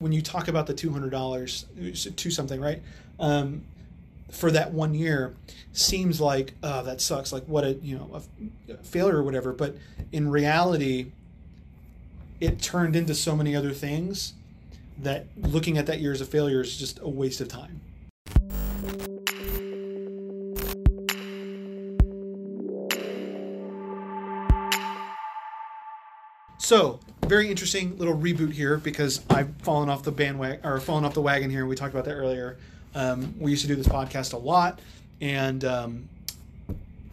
when you talk about the two hundred dollars to something, right? Um, for that one year, seems like oh, that sucks. Like what a you know a, a failure or whatever. But in reality, it turned into so many other things that looking at that year as a failure is just a waste of time. So, very interesting little reboot here because I've fallen off the bandwagon or fallen off the wagon here. We talked about that earlier. Um, we used to do this podcast a lot, and um,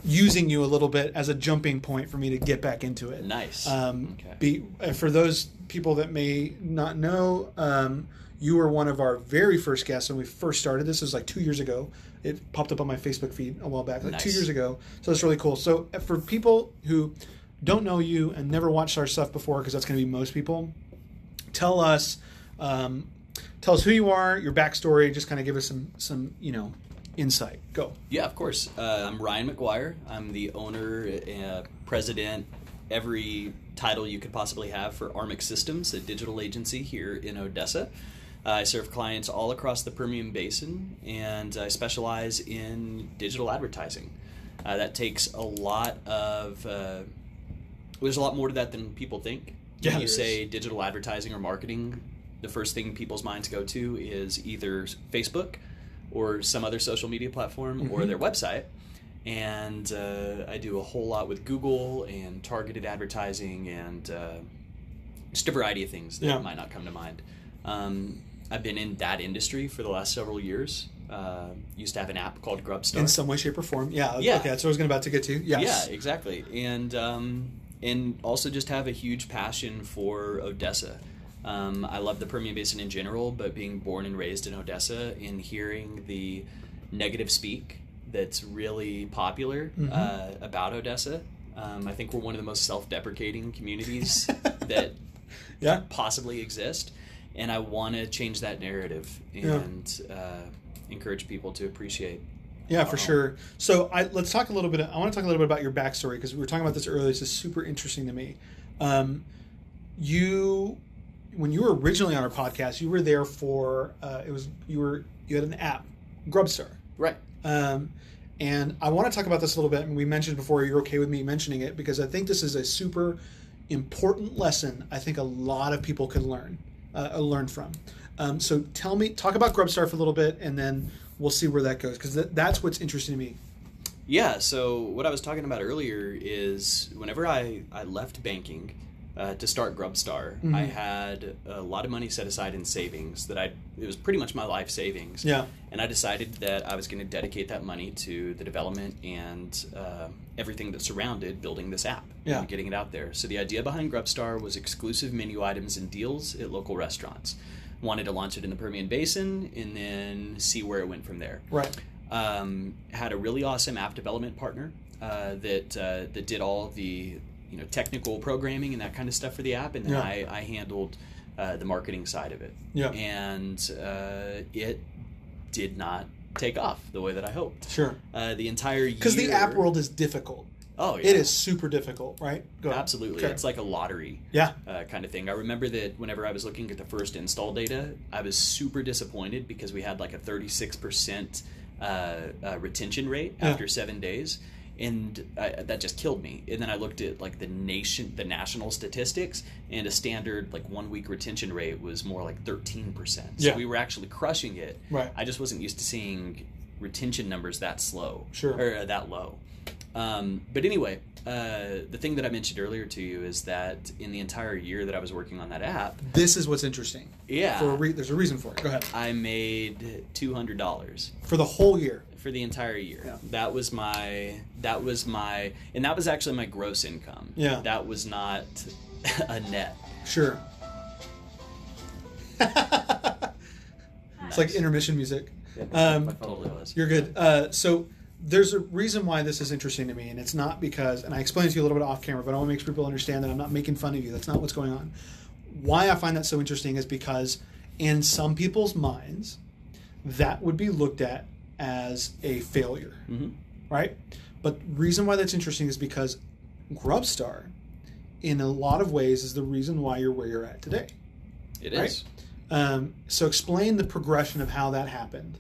using you a little bit as a jumping point for me to get back into it. Nice. Um, Okay. be, uh, for those people that may not know, um, you were one of our very first guests when we first started. This was like two years ago. It popped up on my Facebook feed a while back, like two years ago. So that's really cool. So uh, for people who don't know you and never watched our stuff before, because that's going to be most people, tell us, um, tell us who you are, your backstory. Just kind of give us some, some, you know, insight. Go. Yeah, of course. Uh, I'm Ryan McGuire. I'm the owner, uh, president, every title you could possibly have for Armix Systems, a digital agency here in Odessa. I serve clients all across the Permian Basin, and I specialize in digital advertising. Uh, that takes a lot of. Uh, there's a lot more to that than people think. Yeah, when you there say digital advertising or marketing, the first thing people's minds go to is either Facebook or some other social media platform or Mhm. their website. And uh, I do a whole lot with Google and targeted advertising and uh, just a variety of things that Yeah. might not come to mind. Um, I've been in that industry for the last several years. Uh, used to have an app called Grubstar. In some way, shape, or form. Yeah. Yeah. Okay. That's what I was going about to get to. Yes. Yeah, exactly. And um, and also just have a huge passion for Odessa. Um, I love the Permian Basin in general, but being born and raised in Odessa and hearing the negative speak that's really popular Mhm. uh, about Odessa. Um, I think we're one of the most self-deprecating communities that Yeah. possibly exist, and I want to change that narrative Yeah. and uh, encourage people to appreciate Yeah, for Wow. sure. So I, let's talk a little bit. I want to talk a little bit about your backstory because we were talking about this earlier. This is super interesting to me. Um, you, when you were originally on our podcast, you were there for uh, it was you were you had an app, Grubstar, right. um, and I want to talk about this a little bit. And we mentioned before you're okay with me mentioning it because I think this is a super important lesson. I think a lot of people can learn uh, learn from. Um, so tell me, talk about Grubstar for a little bit, and then we'll see where that goes because th- that's what's interesting to me. Yeah, so what I was talking about earlier is whenever I, I left banking uh, to start Grubstar, Mhm. I had a lot of money set aside in savings that I it was pretty much my life savings. Yeah. And I decided that I was going to dedicate that money to the development and uh, everything that surrounded building this app Yeah. and getting it out there. So the idea behind Grubstar was exclusive menu items and deals at local restaurants. Wanted to launch it in the Permian Basin and then see where it went from there Right. um, had a really awesome app development partner uh, that uh, that did all the you know technical programming and that kind of stuff for the app, and then Yeah. I, I handled uh, the marketing side of it. Yeah. and uh, it did not take off the way that I hoped. Sure. Uh, the entire year Because the app world is difficult. Oh yeah, It is super difficult, right? Go absolutely it's like a lottery Yeah. uh, kind of thing. I remember that whenever I was looking at the first install data, I was super disappointed because we had like a 36% uh, uh, retention rate Yeah. after seven days. And I, that just killed me. And then I looked at like the nation, the national statistics, and a standard like one week retention rate was more like thirteen percent. So Yeah. we were actually crushing it. Right. I just wasn't used to seeing retention numbers that slow, Sure. or uh, that low. Um, but anyway, uh, the thing that I mentioned earlier to you is that in the entire year that I was working on that app, This is what's interesting. yeah, For a re- there's a reason for it. Go ahead. I made two hundred dollars For the whole year. for the entire year. Yeah. That was my that was my and that was actually my gross income. Yeah. That was not a net. Sure. It's like intermission music. Um, Totally was. You're good. Uh, so there's a reason why this is interesting to me, and it's not because, and I explained to you a little bit off camera, but I want to make sure people understand that I'm not making fun of you. That's not what's going on. Why I find that so interesting is because in some people's minds, that would be looked at as a failure, hmm right? But reason why that's interesting is because Grubstar, in a lot of ways, is the reason why you're where you're at today. It Right. is. Um, so explain the progression of how that happened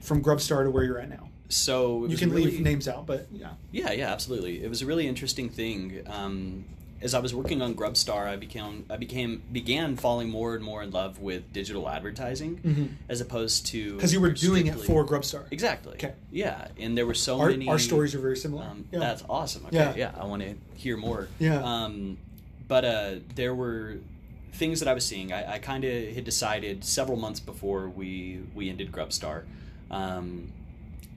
from Grubstar to where you're at now. So You can really, leave names out, but yeah. Yeah, yeah, absolutely. It was a really interesting thing. Um, as I was working on Grubstar, I became I became began falling more and more in love with digital advertising, as opposed to Because you were doing it for Grubstar. exactly. Okay. Yeah, and there were so Our, many. our stories are very similar. Um, yeah. That's awesome. Okay, Yeah. yeah, I want to hear more. Yeah. Um, but uh, there were things that I was seeing. I, I kind of had decided several months before we we ended Grubstar. Um,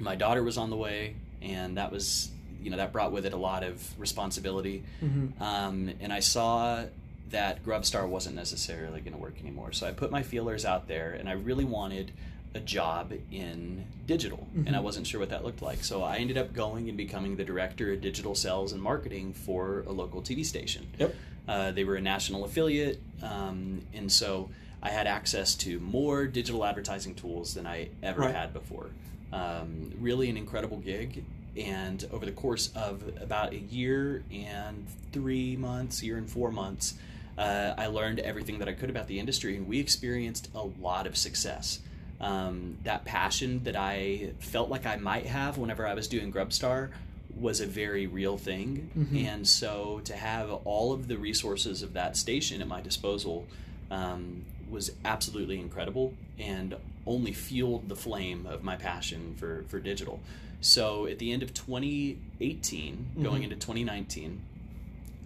my daughter was on the way, and that was you know that brought with it a lot of responsibility. Mhm. Um, and I saw that Grubstar wasn't necessarily going to work anymore. So I put my feelers out there, and I really wanted a job in digital, and I Mhm. wasn't sure what that looked like. So I ended up going and becoming the director of digital sales and marketing for a local TV station. Yep. Uh, they were a national affiliate, um, and so I had access to more digital advertising tools than I ever Right. had before. Um, really, an incredible gig. And over the course of about a year and three months, year and four months, uh, I learned everything that I could about the industry, and we experienced a lot of success. Um, that passion that I felt like I might have whenever I was doing Grubstar was a very real thing. Mhm. And so to have all of the resources of that station at my disposal um, was absolutely incredible and only fueled the flame of my passion for, for digital. So at the end of 2018, going Mhm. into 2019,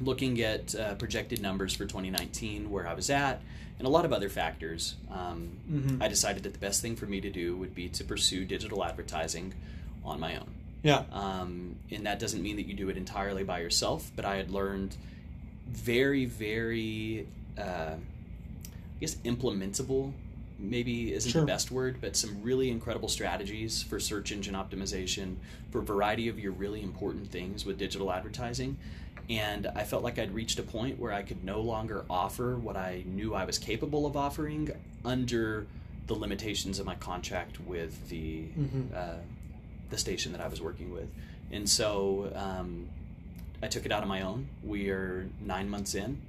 looking at uh, projected numbers for 2019, where I was at, and a lot of other factors, um, Mhm. I decided that the best thing for me to do would be to pursue digital advertising on my own. Yeah. Um, and that doesn't mean that you do it entirely by yourself, but I had learned very, very, uh, I guess, implementable, maybe isn't Sure. the best word, but some really incredible strategies for search engine optimization, for a variety of your really important things with digital advertising. And I felt like I'd reached a point where I could no longer offer what I knew I was capable of offering under the limitations of my contract with the Mhm. uh, the station that I was working with. And so um, I took it out on my own. We are nine months in.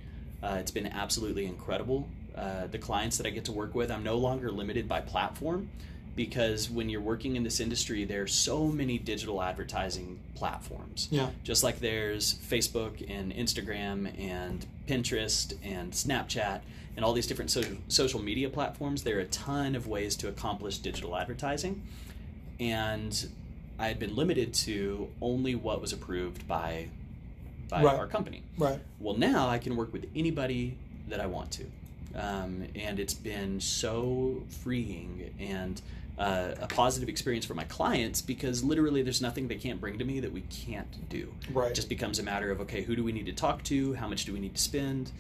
Uh, it's been absolutely incredible. Uh, the clients that I get to work with, I'm no longer limited by platform because when you're working in this industry, there are so many digital advertising platforms. Yeah. Just like there's Facebook and Instagram and Pinterest and Snapchat and all these different social, social media platforms, there are a ton of ways to accomplish digital advertising. And I had been limited to only what was approved by by Right. our company. Right. Well, now I can work with anybody that I want to. Um, and it's been so freeing and uh, a positive experience for my clients because literally there's nothing they can't bring to me that we can't do. Right. It just becomes a matter of, okay, who do we need to talk to? How much do we need to spend?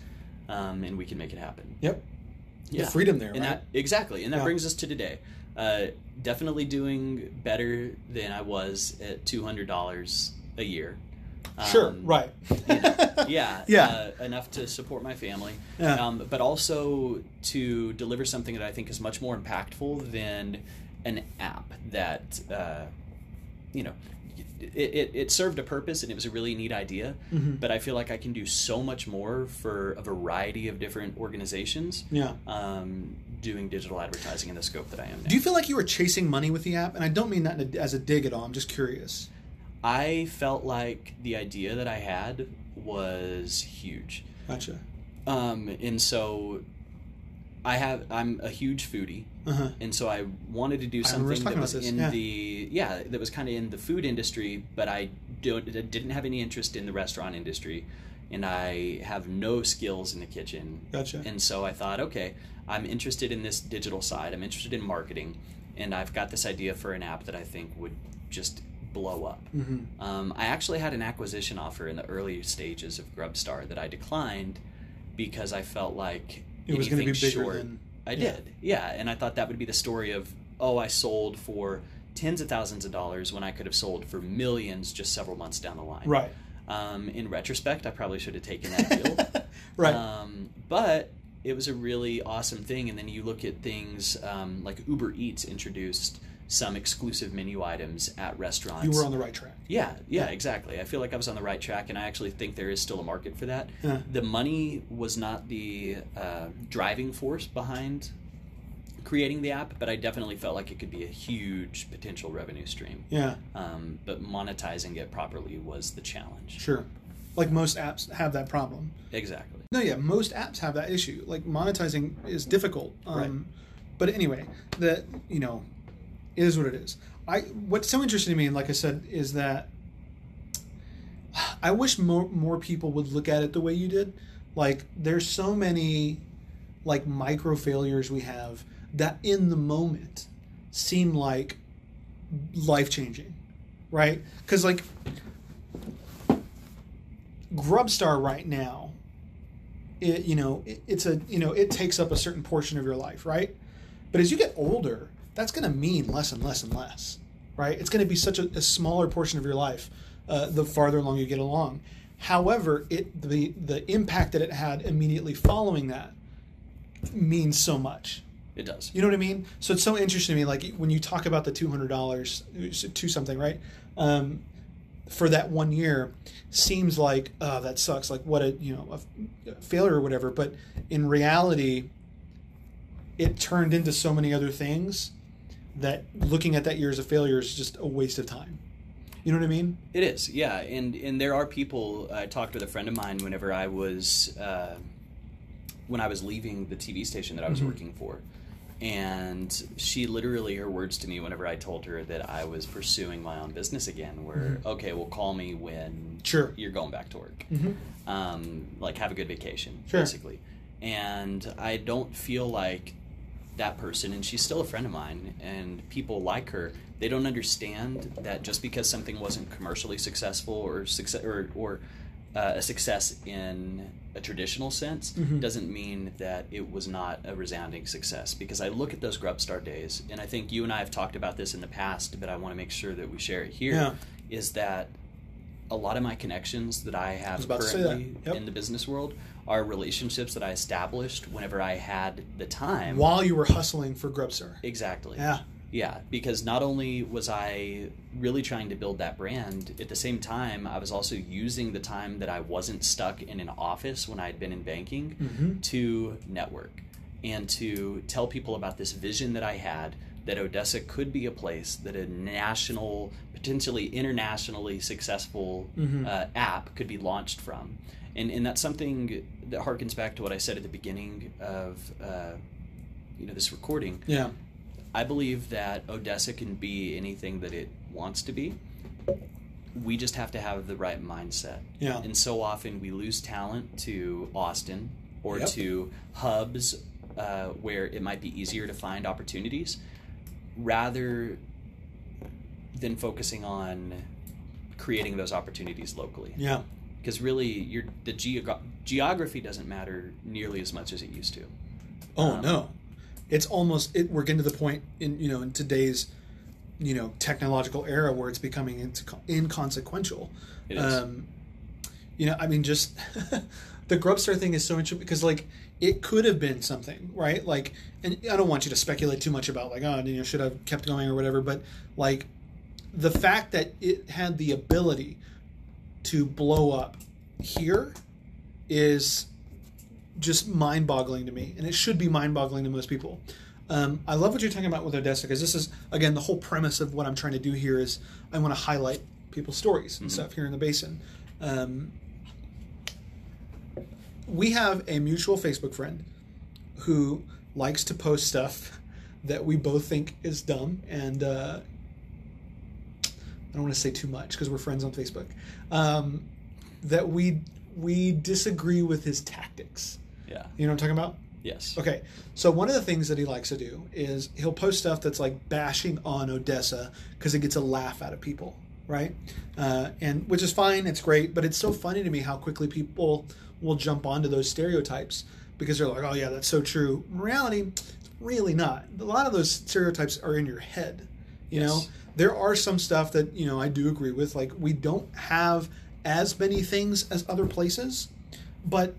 Um, and we can make it happen. Yep. Yeah. The freedom there, And right? that exactly, and that Yeah. brings us to today. Uh, definitely doing better than I was at two hundred dollars a year. Sure. Um, Right. yeah, Yeah. uh, enough to support my family, Yeah. um, but also to deliver something that I think is much more impactful than an app that uh, you know. It, it, it served a purpose and it was a really neat idea, Mhm. but I feel like I can do so much more for a variety of different organizations Yeah. um, doing digital advertising in the scope that I am now. Do you feel like you were chasing money with the app? And I don't mean that as a dig at all. I'm just curious. I felt like the idea that I had was huge. Gotcha. Um, and so I have I'm a huge foodie. Uh huh. And so I wanted to do I remember us something that was in yeah. the yeah that was kind of in the food industry, but I don't didn't have any interest in the restaurant industry, and I have no skills in the kitchen. Gotcha. And so I thought, okay, I'm interested in this digital side. I'm interested in marketing, and I've got this idea for an app that I think would just blow up. hmm Um, I actually had an acquisition offer in the early stages of Grubstar that I declined because I felt like It was going to be bigger short- than. I yeah. did, yeah, and I thought that would be the story of oh, I sold for tens of thousands of dollars when I could have sold for millions just several months down the line. Right. Um, in retrospect, I probably should have taken that deal. right. Um, but it was a really awesome thing. And then you look at things um, like Uber Eats introduced some exclusive menu items at restaurants. you were on the right track. Yeah, yeah, Yeah. exactly. I feel like I was on the right track, and I actually think there is still a market for that. Yeah. The money was not the uh, driving force behind creating the app, but I definitely felt like it could be a huge potential revenue stream. Yeah, Um, but monetizing it properly was the challenge. sure. Like most apps have that problem. Exactly. No, yeah, most apps have that issue. Like monetizing is difficult. Um, Right. But anyway, that you know, it is what it is. I what's so interesting to me, and like I said, is that I wish more more people would look at it the way you did. Like there's so many like micro failures we have that in the moment seem like life changing, right? Because like Grubstar right now it, you know it, it's a you know it takes up a certain portion of your life right but as you get older that's going to mean less and less and less right it's going to be such a, a smaller portion of your life uh, the farther along you get along however it the the impact that it had immediately following that means so much It does. you know what I mean? So it's so interesting to me, like when you talk about the two hundred dollars to something, right? Um, for that one year, seems like oh, that sucks. Like what a you know a, a failure or whatever. But in reality, it turned into so many other things that looking at that year as a failure is just a waste of time. You know what I mean? It is, yeah, and and there are people. I talked with a friend of mine whenever I was uh, when I was leaving the TV station that I was Mhm. working for, and she literally her words to me whenever I told her that I was pursuing my own business again were, Mhm. "Okay, well, call me when Sure. you're going back to work. Mm-hmm. Um, like have a good vacation, Sure. basically." And I don't feel like that person, and she's still a friend of mine, and people like her, they don't understand that just because something wasn't commercially successful or success or, or uh, a success in a traditional sense Mhm. doesn't mean that it was not a resounding success. Because I look at those Grubstar days, and I think you and I have talked about this in the past, but I want to make sure that we share it here. Is Yeah. that a lot of my connections that I have about to that. currently Yep. in the business world are relationships that I established whenever I had the time. While you were hustling for Grubstar. Exactly. Yeah. Yeah, because not only was I really trying to build that brand, at the same time, I was also using the time that I wasn't stuck in an office when I had been in banking Mhm. to network and to tell people about this vision that I had that Odessa could be a place that a national, potentially internationally successful Mhm. uh, app could be launched from. And, and that's something that harkens back to what I said at the beginning of uh, you know this recording. Yeah. I believe that Odessa can be anything that it wants to be. We just have to have the right mindset. Yeah. And so often we lose talent to Austin or Yep. to hubs uh, where it might be easier to find opportunities rather than focusing on creating those opportunities locally. Yeah. Because really, your the geog- geography doesn't matter nearly as much as it used to. Oh Um, no, it's almost it, we're getting to the point in you know in today's you know technological era where it's becoming inco- inconsequential. It is. Um, you know, I mean, just the Grubstar thing is so interesting because like it could have been something, right? Like, and I don't want you to speculate too much about like, oh, you know, should have kept going or whatever, but like the fact that it had the ability to blow up here is just mind-boggling to me, and it should be mind-boggling to most people. Um, I love what you're talking about with Odessa because this is again the whole premise of what I'm trying to do here is I want to highlight people's stories and Mhm. stuff here in the basin. Um, we have a mutual Facebook friend who likes to post stuff that we both think is dumb, and uh, I don't want to say too much because we're friends on Facebook. Um, that we we disagree with his tactics. yeah. You know what I'm talking about? Yes. Okay, so one of the things that he likes to do is he'll post stuff that's like bashing on Odessa because it gets a laugh out of people, right? Uh, and which is fine, it's great, but it's so funny to me how quickly people will jump onto those stereotypes because they're like, "Oh yeah, that's so true." In reality, really not. A lot of those stereotypes are in your head. You know, Yes. There are some stuff that you know I do agree with. Like we don't have as many things as other places, but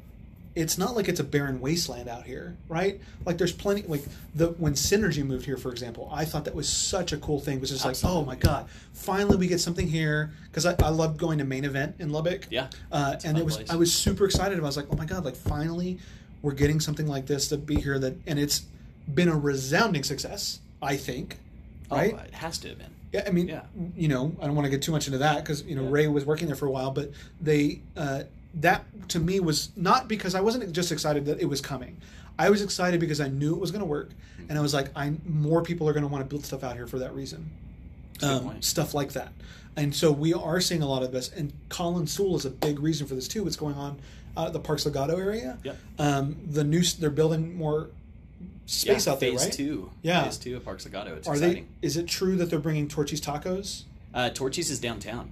it's not like it's a barren wasteland out here, right? Like there's plenty. Like the when Synergy moved here, for example, I thought that was such a cool thing. It was just like, oh my god, finally we get something here because I, I loved going to main event in Lubbock. Yeah. uh, and it was place. I was super excited. I was like, oh my god, like finally we're getting something like this to be here. That and it's been a resounding success. I think, right? Oh, it has to have been. Yeah, I mean, Yeah. you know, I don't want to get too much into that because you know Yeah. Ray was working there for a while, but they uh, that to me was not because I wasn't just excited that it was coming. I was excited because I knew it was going to work, and I was like, I more people are going to want to build stuff out here for that reason, um, stuff like that. And so we are seeing a lot of this, and Colin Sewell is a big reason for this too. What's going on out at the Parks Legado area? Yep. Um, the new they're building more space yeah, out there, phase right? two. Yeah. Phase two of Parks Legado. It's Are exciting. they? Is it true that they're bringing Torchy's Tacos? Uh, Torchy's is downtown.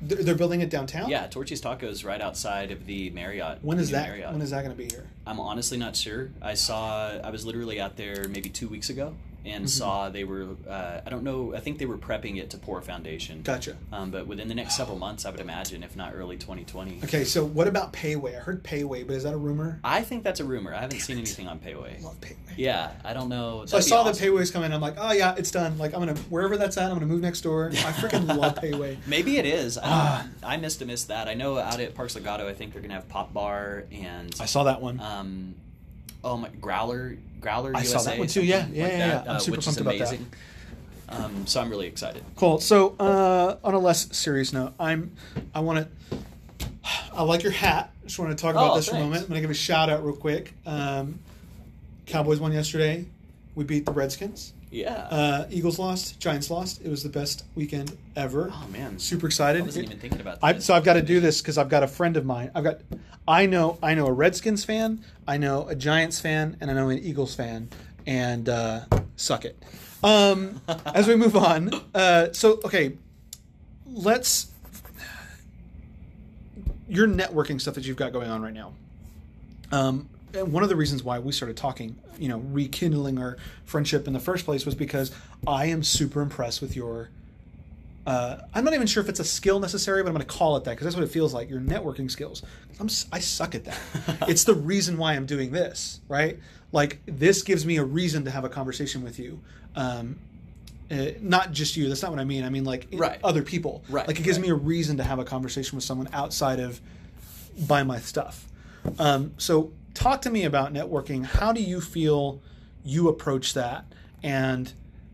They're, they're building it downtown. Yeah, Torchy's Tacos right outside of the Marriott. When is that? Marriott. When is that going to be here? I'm honestly not sure. I saw. I was literally out there maybe two weeks ago and Mhm. saw they were. Uh, I don't know. I think they were prepping it to pour foundation. Gotcha. Um, but within the next several months, I would imagine, if not early 2020. Okay, so what about Pei Wei? I heard Pei Wei, but is that a rumor? I think that's a rumor. I haven't seen anything on Pei Wei. I love Pei Wei. Yeah, I don't know. So I That'd be saw awesome. the Pei Wei's coming. I'm like, oh yeah, it's done. Like I'm gonna wherever that's at, I'm gonna move next door. I freaking love Pei Wei. Maybe it is. I, Ah. I missed to miss that. I know out at Parks Legado, I think they're gonna have Pop Bar and I saw that one. um, oh my Growler, Growler. I saw that one too, yeah. Yeah, like yeah, that, yeah. I'm uh, super pumped about that. amazing. Um, so I'm really excited. Cool. So uh, on a less serious note, I'm I want to. I like your hat. Just want to talk about Oh, this for a moment. I'm gonna give a shout out real quick. Um, Cowboys won yesterday. We beat the Redskins. Yeah. Uh, Eagles lost. Giants lost. It was the best weekend ever. oh man, Super I excited. wasn't even thinking about I, that. so I've got to do this because I've got a friend of mine. I've got, I know, I know a Redskins fan, I know a Giants fan, and I know an Eagles fan, and uh, suck it. Um, as we move on, uh, so okay, let's your networking stuff that you've got going on right now. Um, and one of the reasons why we started talking, you know, rekindling our friendship in the first place was because I am super impressed with your uh, I'm not even sure if it's a skill necessary, but I'm going to call it that because that's what it feels like. Your networking skills. I'm, I suck at that. it's the reason why I'm doing this, right? Like this gives me a reason to have a conversation with you. Um, uh, not just you. That's not what I mean. I mean like Right. other people. Right, Like it gives right. me a reason to have a conversation with someone outside of buy my stuff. Um, so talk to me about networking. How do you feel you approach that? And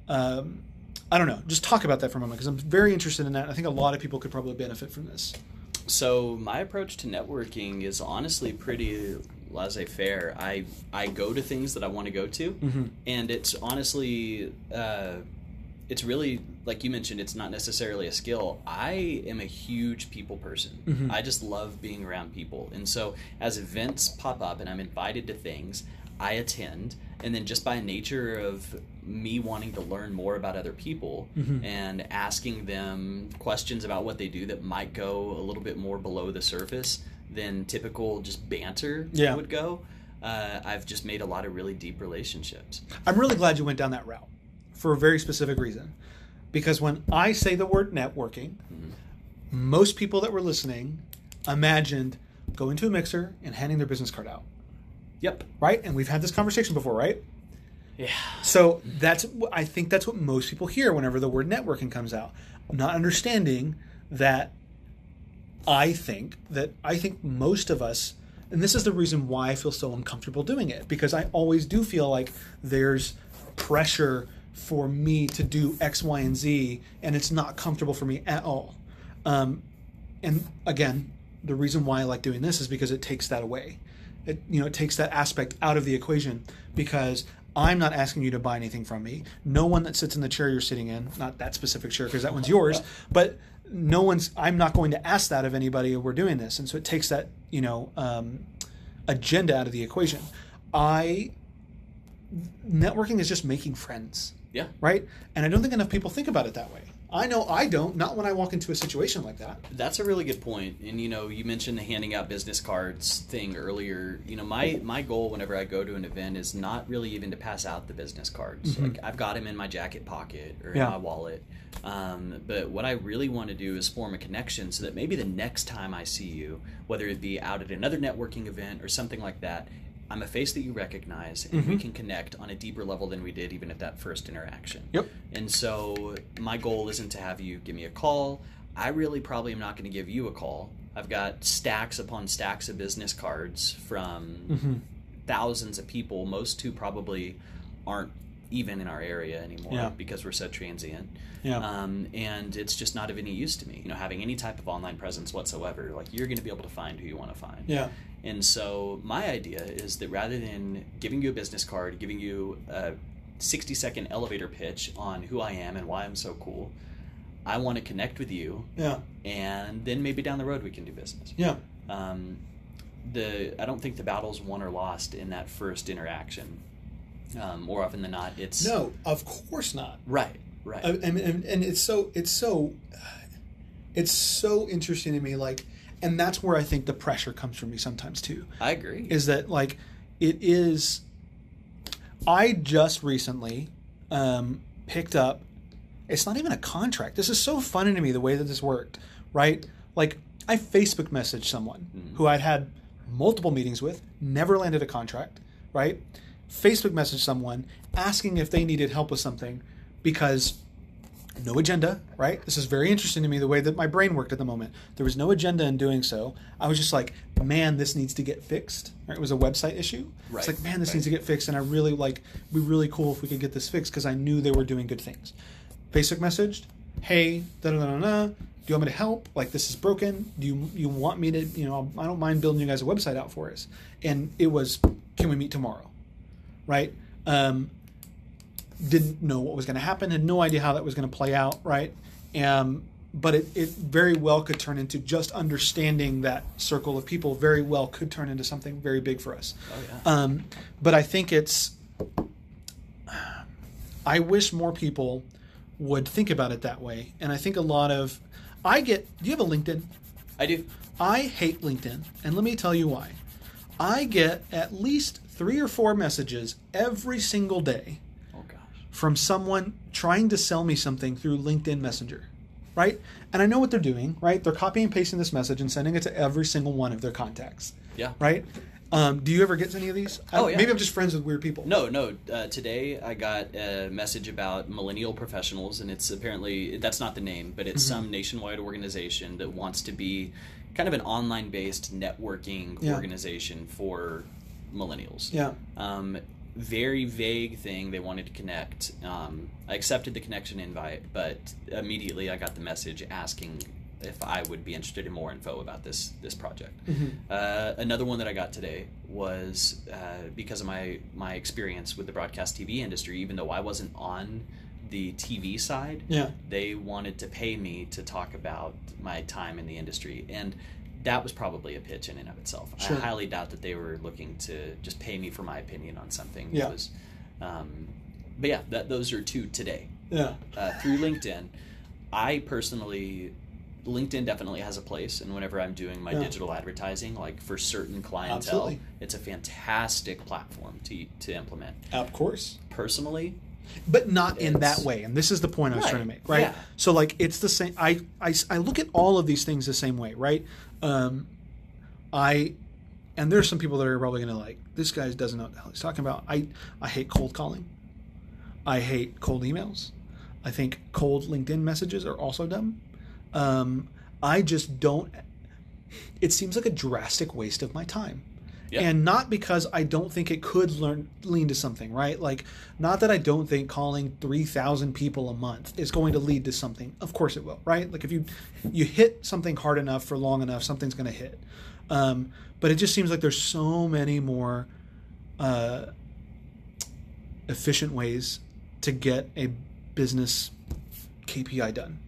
um, I don't know. Just talk about that for a moment because I'm very interested in that. I think a lot of people could probably benefit from this. So my approach to networking is honestly pretty laissez-faire. I I go to things that I want to go to, Mhm. and it's honestly, uh, it's really like you mentioned. It's not necessarily a skill. I am a huge people person. Mhm. I just love being around people, and so as events pop up and I'm invited to things, I attend. And then just by nature of me wanting to learn more about other people Mhm. and asking them questions about what they do that might go a little bit more below the surface than typical just banter Yeah. would go. Uh, I've just made a lot of really deep relationships. I'm really glad you went down that route for a very specific reason. Because when I say the word networking, mm-hmm. most people that were listening imagined going to a mixer and handing their business card out, Yep. right? And we've had this conversation before, right? Yeah. So that's I think that's what most people hear whenever the word networking comes out. Not understanding that I think that I think most of us and this is the reason why I feel so uncomfortable doing it because I always do feel like there's pressure for me to do X, Y, and Z, and it's not comfortable for me at all. Um, and again, the reason why I like doing this is because it takes that away. It you know it takes that aspect out of the equation because I'm not asking you to buy anything from me. No one that sits in the chair you're sitting in, not that specific chair because that one's yours, but no one's. I'm not going to ask that of anybody. We're doing this, and so it takes that you know um, agenda out of the equation. I networking is just making friends Yeah. right? And I don't think enough people think about it that way. I know I don't, not when I walk into a situation like that. That's a really good point. And you know, you mentioned the handing out business cards thing earlier. You know, my my goal whenever I go to an event is not really even to pass out the business cards. Mhm. Like I've got them in my jacket pocket or Yeah. in my wallet. Um, but what I really want to do is form a connection so that maybe the next time I see you, whether it be out at another networking event or something like that, I'm a face that you recognize and we Mhm. can connect on a deeper level than we did even at that first interaction. Yep. And so my goal isn't to have you give me a call. I really probably am not going to give you a call. I've got stacks upon stacks of business cards from Mm-hmm. thousands of people, most who probably aren't even in our area anymore Yeah. because we're so transient. Yeah. Um, and it's just not of any use to me. You know, having any type of online presence whatsoever, like you're going to be able to find who you want to find. yeah. And so my idea is that rather than giving you a business card, giving you a 60 second elevator pitch on who I am and why I'm so cool, I want to connect with you, Yeah. and then maybe down the road we can do business. Yeah. Um, the I don't think the battle's won or lost in that first interaction. Um, more often than not, it's No, of course not. right, right. I, and, and, and it's so it's so it's so interesting to me like and that's where i think the pressure comes from me sometimes too I agree. is that like it is i just recently um, picked up it's not even a contract this is so funny to me the way that this worked right like i facebook messaged someone Mhm. who i'd had multiple meetings with never landed a contract right facebook messaged someone asking if they needed help with something because no agenda, right? This is very interesting to me the way that my brain worked at the moment. There was no agenda in doing so. I was just like, man, this needs to get fixed. Right? It was a website issue. Right, It's like, man, this right. needs to get fixed, and I really like. Be really cool if we could get this fixed because I knew they were doing good things. Facebook messaged, hey, da da da da. da. Do you want me to help? Like this is broken. Do you you want me to? You know, I don't mind building you guys a website out for us. And it was, can we meet tomorrow? Right. Um, didn't know what was going to happen, had no idea how that was going to play out, right? Um, but it, it very well could turn into just understanding that circle of people, very well could turn into something very big for us. oh yeah. Um, but I think it's, I wish more people would think about it that way. And I think a lot of, I get, do you have a LinkedIn? I do. I hate LinkedIn, and let me tell you why. I get at least three or four messages every single day Oh gosh. from someone trying to sell me something through LinkedIn Messenger, right? And I know what they're doing, right? They're copying and pasting this message and sending it to every single one of their contacts, Yeah. right? Um, do you ever get any of these? Oh, yeah. Maybe I'm just friends with weird people. No, no. Uh, today I got a message about millennial professionals, and it's apparently that's not the name, but Mm-hmm. it's some nationwide organization that wants to be kind of an online-based networking Yeah. organization for millennials. Yeah. Um, very vague thing. They wanted to connect. Um, I accepted the connection invite, but immediately I got the message asking if I would be interested in more info about this this project. Mm-hmm. Uh, another one that I got today was uh, because of my my experience with the broadcast TV industry. Even though I wasn't on the TV side, Yeah. they wanted to pay me to talk about my time in the industry, and that was probably a pitch in and of itself. Sure. I highly doubt that they were looking to just pay me for my opinion on something. Yeah. was, um, but yeah, that, those are two today Yeah. uh, through LinkedIn. I personally, LinkedIn definitely has a place, and whenever I'm doing my Yeah. digital advertising, like for certain clientele, Absolutely. it's a fantastic platform to to implement. Of course. Personally, but not in that way. And this is the point i was Right, trying to make right? Yeah. so like it's the same I, I i look at all of these things the same way right? Um i and there's some people that are probably gonna like this guy doesn't know what the hell he's talking about. I i hate cold calling. I hate cold emails. I think cold linkedin messages are also dumb. Um i just don't it seems like a drastic waste of my time And not because I don't think it could learn lean to something, right? Like, not that I don't think calling three thousand people a month is going to lead to something. Of course it will, right? Like if you you hit something hard enough for long enough, something's going to hit. Um, but it just seems like there's so many more uh, efficient ways to get a business KPI done,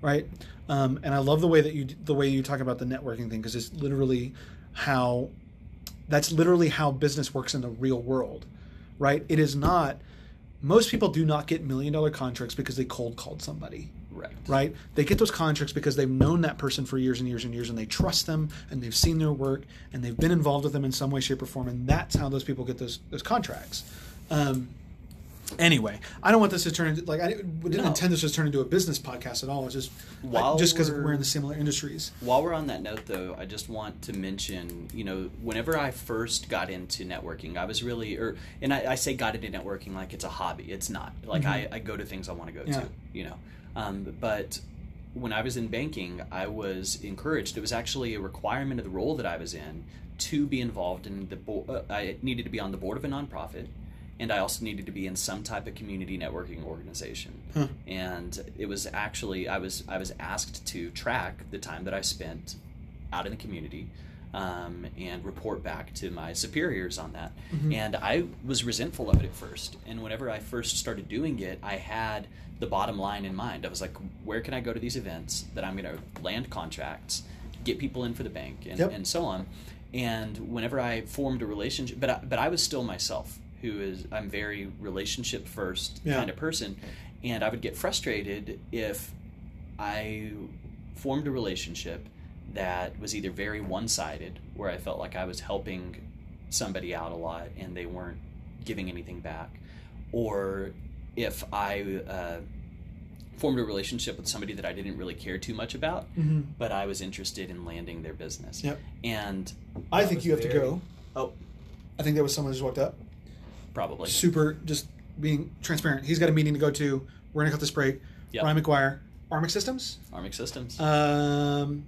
right? Um, and I love the way that you the way you talk about the networking thing because it's literally how that's literally how business works in the real world, right? It is not. Most people do not get million dollar contracts because they cold called somebody, right? right? They get those contracts because they've known that person for years and years and years, and they trust them, and they've seen their work, and they've been involved with them in some way, shape, or form, and that's how those people get those those contracts. Um, anyway, I don't want this to turn into like I didn't No. intend this to turn into a business podcast at all. It's just While just because we're- we're in the similar industries. While we're on that note, though, I just want to mention, you know, whenever I first got into networking, I was really, or, and I, I say got into networking like it's a hobby. It's not. Like I, I go to things I want to go Yeah. to, you know. Um, but when I was in banking, I was encouraged. It was actually a requirement of the role that I was in to be involved in the board. Uh, I needed to be on the board of a nonprofit and I also needed to be in some type of community networking organization. Huh. And it was actually I was I was asked to track the time that I spent out in the community. Um, and report back to my superiors on that. Mhm. And I was resentful of it at first. And whenever I first started doing it, I had the bottom line in mind. I was like, where can I go to these events that I'm going to land contracts, get people in for the bank, and, Yep. and so on. And whenever I formed a relationship, but I, but I was still myself, who is I'm very relationship first Yeah. kind of person, and I would get frustrated if I formed a relationship that was either very one sided, where I felt like I was helping somebody out a lot and they weren't giving anything back, or if I uh, formed a relationship with somebody that I didn't really care too much about, hmm but I was interested in landing their business. Yep. And I think you have to go. Oh, I think that was someone who just walked up. Probably. Super, just being transparent. He's got a meeting to go to. We're gonna cut this break. Yep. Ryan McGuire, Armic Systems, Armic Systems. um,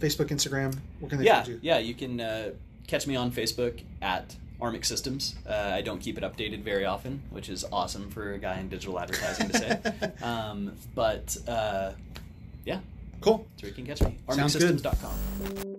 Facebook, Instagram. What can they yeah, you? yeah. You can uh, catch me on Facebook at Armic Systems. Uh, I don't keep it updated very often, which is awesome for a guy in digital advertising to say. Um, but uh, yeah, Cool. where you can catch me. Sounds good. ArmicSystems.com.